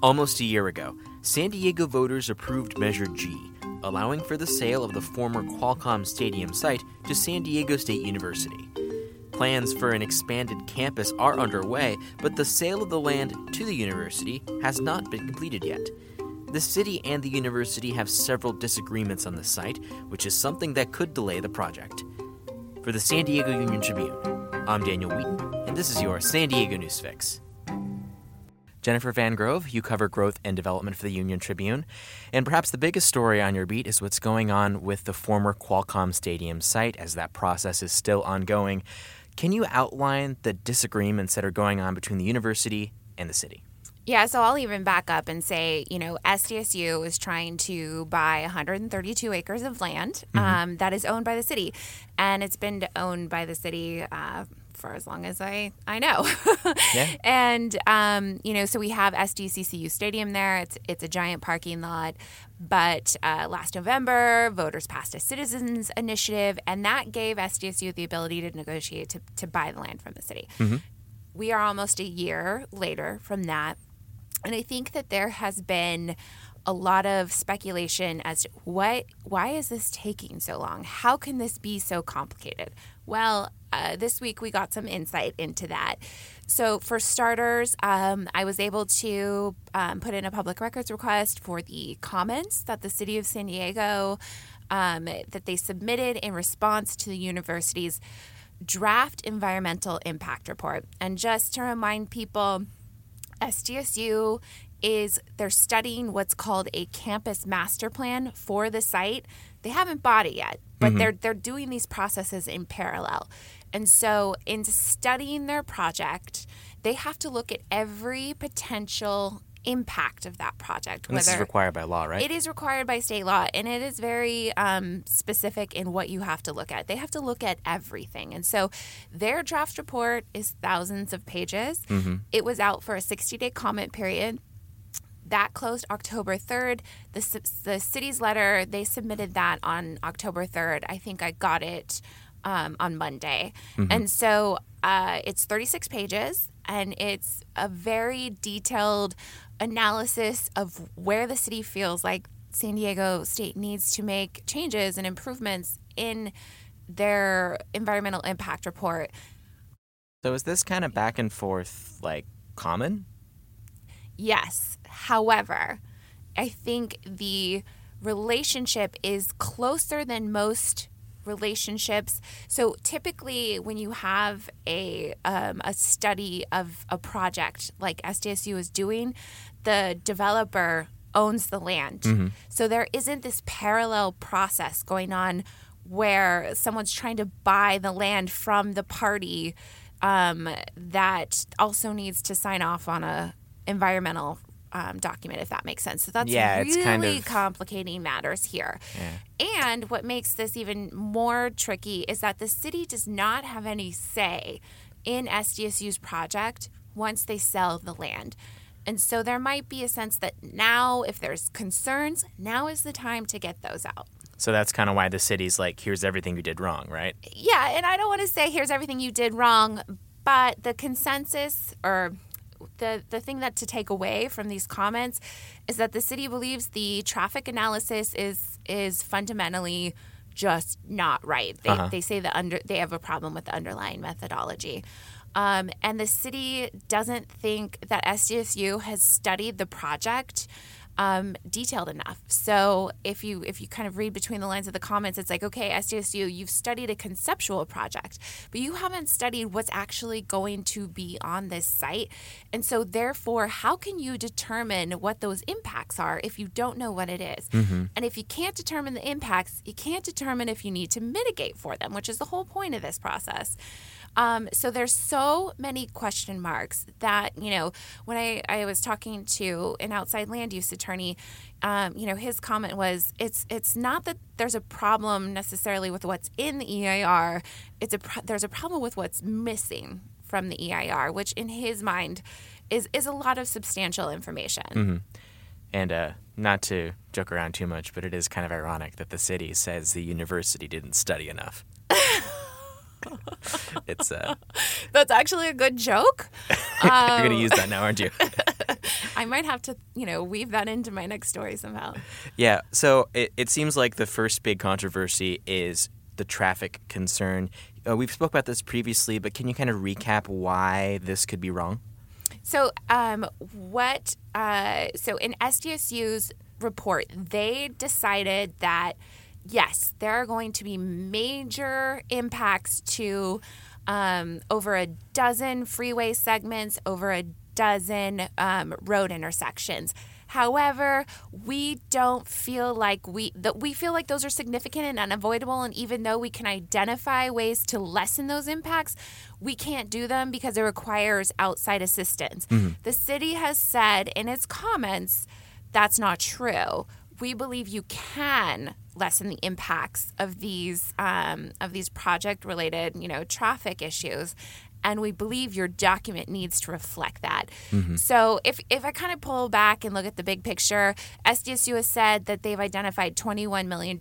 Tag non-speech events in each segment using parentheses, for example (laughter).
Almost a year ago, San Diego voters approved Measure G, allowing for the sale of the former Qualcomm Stadium site to San Diego State University. Plans for an expanded campus are underway, but the sale of the land to the university has not been completed yet. The city and the university have several disagreements on the site, which is something that could delay the project. For the San Diego Union Tribune, I'm Daniel Wheaton, and this is your San Diego News Fix. Jennifer Van Grove, you cover growth and development for the Union Tribune. And perhaps the biggest story on your beat is what's going on with the former Qualcomm Stadium site as that process is still ongoing. Can you outline the disagreements that are going on between the university and the city? Yeah, so I'll even back up and say, you know, SDSU is trying to buy 132 acres of land mm-hmm. um, that is owned by the city, and it's been owned by the city. Uh, for as long as I I know. (laughs) yeah. And um, you know, so we have SDCCU Stadium there. It's it's a giant parking lot. But uh, last November, voters passed a citizens initiative, and that gave SDSU the ability to negotiate to, to buy the land from the city. Mm-hmm. We are almost a year later from that. And I think that there has been a lot of speculation as to what why is this taking so long? How can this be so complicated? Well, uh, this week we got some insight into that. So, for starters, um, I was able to um, put in a public records request for the comments that the city of San Diego um, that they submitted in response to the university's draft environmental impact report. And just to remind people, SDSU is they're studying what's called a campus master plan for the site. They haven't bought it yet, but mm-hmm. they're they're doing these processes in parallel. And so in studying their project, they have to look at every potential impact of that project. And this is required by law, right? It is required by state law, and it is very um, specific in what you have to look at. They have to look at everything, and so their draft report is thousands of pages. Mm-hmm. It was out for a 60-day comment period that closed October 3rd. The, the city's letter, they submitted that on October 3rd. I think I got it um, on Monday. Mm-hmm. And so uh, it's 36 pages and it's a very detailed analysis of where the city feels like San Diego State needs to make changes and improvements in their environmental impact report. So is this kind of back and forth like common? Yes. However, I think the relationship is closer than most relationships. So typically, when you have a um, a study of a project like SDSU is doing, the developer owns the land. Mm-hmm. So there isn't this parallel process going on where someone's trying to buy the land from the party um, that also needs to sign off on a environmental um, document, if that makes sense. So that's yeah, really kind of... complicating matters here. Yeah. And what makes this even more tricky is that the city does not have any say in SDSU's project once they sell the land. And so there might be a sense that now, if there's concerns, now is the time to get those out. So that's kind of why the city's like, here's everything you did wrong, right? Yeah. And I don't want to say, here's everything you did wrong, but the consensus or the the thing that to take away from these comments is that the city believes the traffic analysis is is fundamentally just not right. They, uh-huh. they say the under they have a problem with the underlying methodology. Um, and the city doesn't think that SDSU has studied the project um, detailed enough. So if you if you kind of read between the lines of the comments, it's like, okay, SDSU, you've studied a conceptual project, but you haven't studied what's actually going to be on this site. And so therefore, how can you determine what those impacts are if you don't know what it is? Mm-hmm. And if you can't determine the impacts, you can't determine if you need to mitigate for them, which is the whole point of this process. Um, so there's so many question marks that, you know, when I, I was talking to an outside land use attorney, um, you know, his comment was it's it's not that there's a problem necessarily with what's in the EIR. It's a there's a problem with what's missing from the EIR, which in his mind is is a lot of substantial information. Mm-hmm. And uh, not to joke around too much, but it is kind of ironic that the city says the university didn't study enough. It's uh (laughs) That's actually a good joke. (laughs) You're gonna use that now, aren't you? (laughs) I might have to, you know, weave that into my next story somehow. Yeah. So it, it seems like the first big controversy is the traffic concern. Uh, we've spoke about this previously, but can you kind of recap why this could be wrong? So, um, what? Uh, so in SDSU's report, they decided that yes, there are going to be major impacts to um, over a dozen freeway segments, over a dozen um, road intersections. However, we don't feel like we that we feel like those are significant and unavoidable and even though we can identify ways to lessen those impacts, we can't do them because it requires outside assistance. Mm-hmm. The city has said in its comments that's not true. We believe you can lessen the impacts of these um, of these project related, you know, traffic issues and we believe your document needs to reflect that. Mm-hmm. So if, if I kind of pull back and look at the big picture, SDSU has said that they've identified $21 million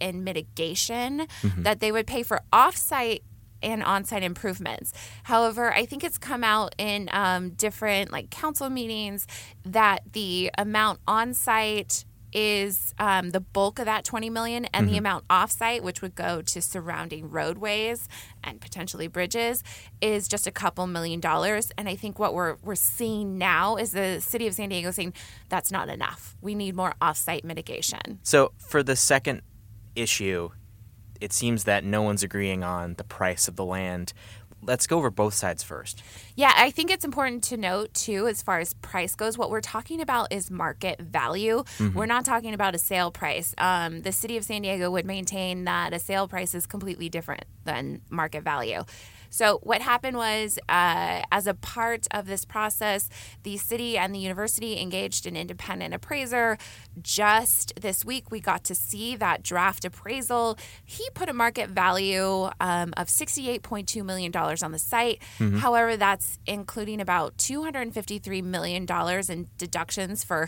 in mitigation mm-hmm. that they would pay for offsite and on-site improvements. However, I think it's come out in um, different like council meetings that the amount on-site is um, the bulk of that 20 million and mm-hmm. the amount offsite which would go to surrounding roadways and potentially bridges is just a couple million dollars. And i think what we're, we're seeing now is the city of san diego saying that's not enough. We need more offsite mitigation. So for the second issue it seems that no one's agreeing on the price of the land let's go over both sides first. Yeah, I think it's important to note too, as far as price goes, what we're talking about is market value. Mm-hmm. We're not talking about a sale price. Um, the city of San Diego would maintain that a sale price is completely different than market value. So, what happened was, uh, as a part of this process, the city and the university engaged an independent appraiser. Just this week, we got to see that draft appraisal. He put a market value um, of $68.2 million on the site. Mm-hmm. However, that's including about $253 million in deductions for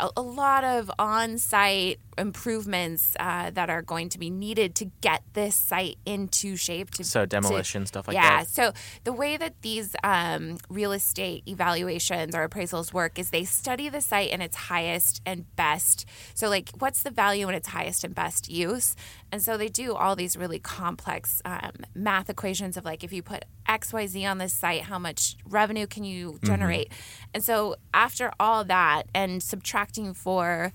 a, a lot of on site improvements uh, that are going to be needed to get this site into shape. To, so, demolition, to, stuff like yeah, that. So, the way that these um, real estate evaluations or appraisals work is they study the site in its highest and best. So, like, what's the value in its highest and best use? And so, they do all these really complex um, math equations of like, if you put XYZ on this site, how much revenue can you mm-hmm. generate? Mm-hmm. And so, after all that and subtracting for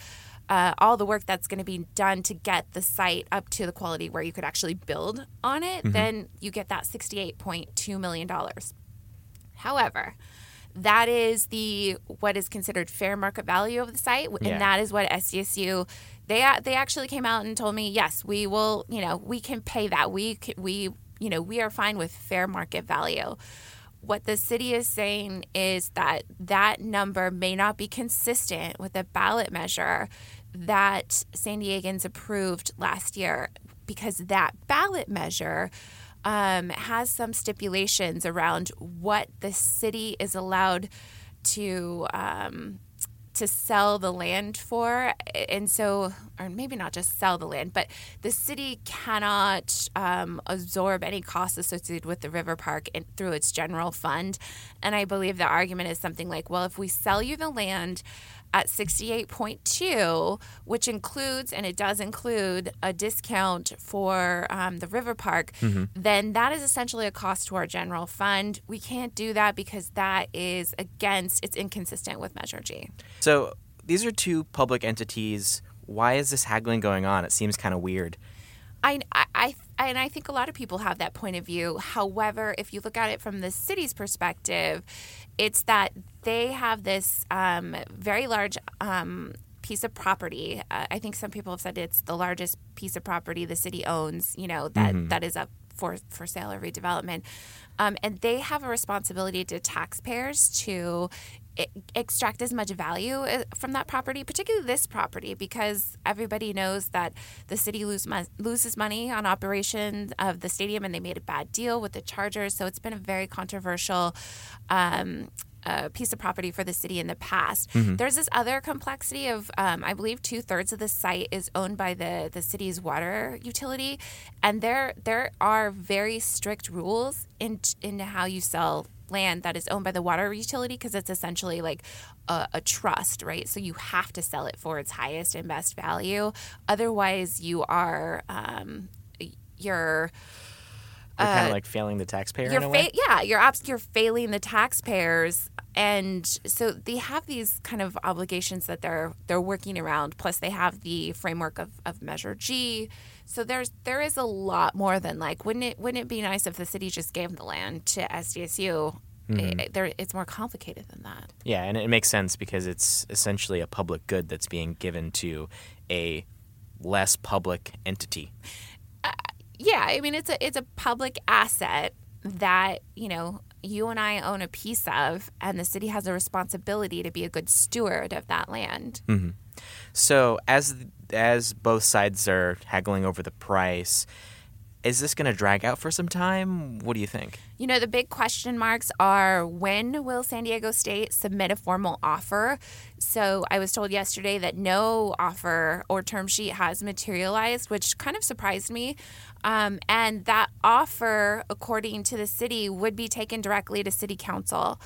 uh, all the work that's going to be done to get the site up to the quality where you could actually build on it, mm-hmm. then you get that $68.2 million. However, that is the what is considered fair market value of the site, and yeah. that is what SDSU they they actually came out and told me, yes, we will, you know, we can pay that. We we you know we are fine with fair market value what the city is saying is that that number may not be consistent with the ballot measure that San Diegans approved last year because that ballot measure um, has some stipulations around what the city is allowed to um, to sell the land for. And so or maybe not just sell the land but the city cannot um, absorb any costs associated with the river park in, through its general fund. And i believe the argument is something like well if we sell you the land at 68.2, which includes, and it does include, a discount for um, the river park, mm-hmm. then that is essentially a cost to our general fund. We can't do that because that is against, it's inconsistent with Measure G. So these are two public entities. Why is this haggling going on? It seems kind of weird. I, I, I, and I think a lot of people have that point of view. However, if you look at it from the city's perspective, it's that they have this um, very large um, piece of property. Uh, I think some people have said it's the largest piece of property the city owns. You know that, mm-hmm. that is up for for sale or redevelopment, um, and they have a responsibility to taxpayers to extract as much value uh, from that property, particularly this property, because everybody knows that the city lose mo- loses money on operation of the stadium, and they made a bad deal with the Chargers. So it's been a very controversial. Um, uh, piece of property for the city in the past. Mm-hmm. There's this other complexity of, um, I believe, two thirds of the site is owned by the the city's water utility, and there there are very strict rules in into how you sell land that is owned by the water utility because it's essentially like a, a trust, right? So you have to sell it for its highest and best value. Otherwise, you are um, you're You're kind Uh, of like failing the taxpayer you're in a way. fa- yeah you're abs- you're failing the taxpayers and so they have these kind of obligations that they're they're working around plus they have the framework of, of measure g so there's there is a lot more than like wouldn't it wouldn't it be nice if the city just gave the land to sdsu Mm-hmm. It- there, it's more complicated than that Yeah, and it makes sense because it's essentially a public good that's being given to a less public entity. Yeah i mean it's a it's a public asset that you know you and i own a piece of and the city has a responsibility to be a good steward of that land mm-hmm. So as as both sides are haggling over the price, is this going to drag out for some time? What do you think? You know, the big question marks are when will San Diego State submit a formal offer? So I was told yesterday that no offer or term sheet has materialized, which kind of surprised me. Um, and that offer, according to the city, would be taken directly to City Council.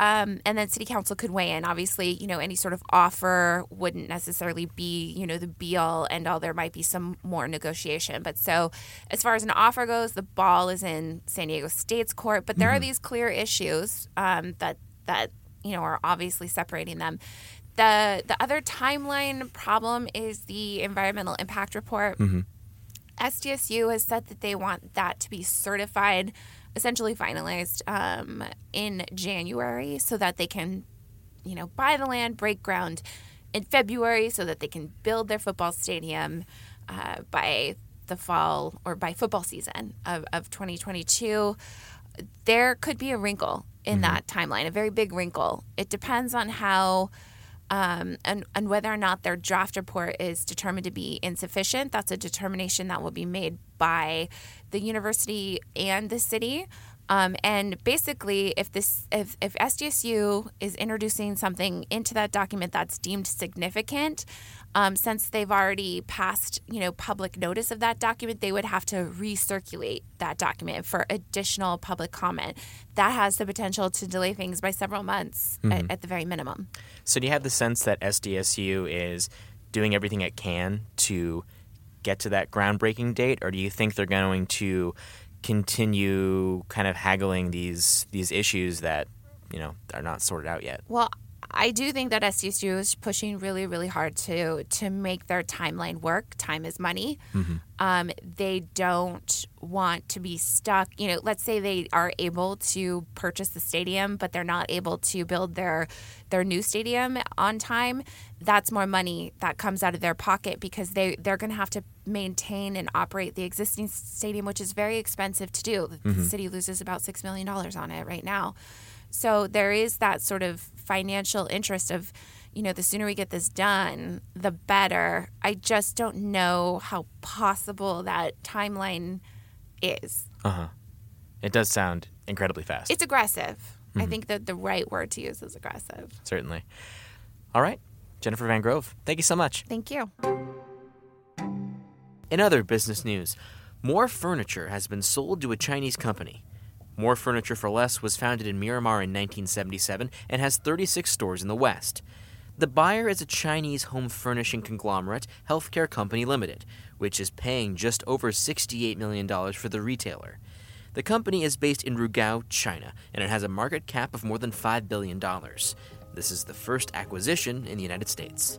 Um, and then city council could weigh in. Obviously, you know, any sort of offer wouldn't necessarily be, you know, the be all end all. There might be some more negotiation. But so, as far as an offer goes, the ball is in San Diego State's court. But there are these clear issues um, that that you know are obviously separating them. The the other timeline problem is the environmental impact report. SDSU has said that they want that to be certified, essentially finalized um, in January so that they can, you know, buy the land, break ground in February so that they can build their football stadium uh, by the fall or by football season of, of 2022. There could be a wrinkle in that timeline, a very big wrinkle. It depends on how um, and, and whether or not their draft report is determined to be insufficient. That's a determination that will be made by the university and the city. Um, and basically, if this if, if SDSU is introducing something into that document that's deemed significant, um, since they've already passed you know public notice of that document, they would have to recirculate that document for additional public comment. That has the potential to delay things by several months at, at the very minimum. So do you have the sense that SDSU is doing everything it can to get to that groundbreaking date, or do you think they're going to continue kind of haggling these these issues that you know are not sorted out yet? Well, I do think that SDSU is pushing really, really hard to to make their timeline work. Time is money. Um, they don't want to be stuck. You know, let's say they are able to purchase the stadium, but they're not able to build their their new stadium on time. That's more money that comes out of their pocket because they they're going to have to maintain and operate the existing stadium, which is very expensive to do. The city loses about six million dollars on it right now. So there is that sort of financial interest of, you know, the sooner we get this done, the better. I just don't know how possible that timeline is. Uh huh. It does sound incredibly fast. It's aggressive. I think that the right word to use is aggressive. certainly. All right, Jennifer Van Grove, thank you so much. Thank you. In other business news, Mor Furniture has been sold to a Chinese company. Mor Furniture for Less was founded in Miramar in 1977 and has 36 stores in the West. The buyer is a Chinese home furnishing conglomerate, Healthcare Company Limited, which is paying just over $68 million for the retailer. The company is based in Rugao, China, and it has a market cap of more than $5 billion. This is the first acquisition in the United States.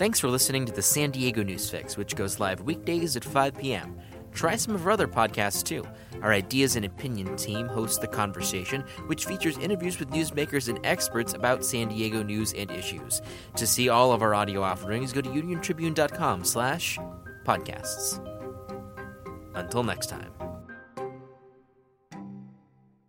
Thanks for listening to the San Diego News Fix, which goes live weekdays at 5 p.m. Try some of our other podcasts too. Our Ideas and Opinion team hosts The Conversation, which features interviews with newsmakers and experts about San Diego news and issues. To see all of our audio offerings, go to uniontribune.com slash podcasts. Until next time.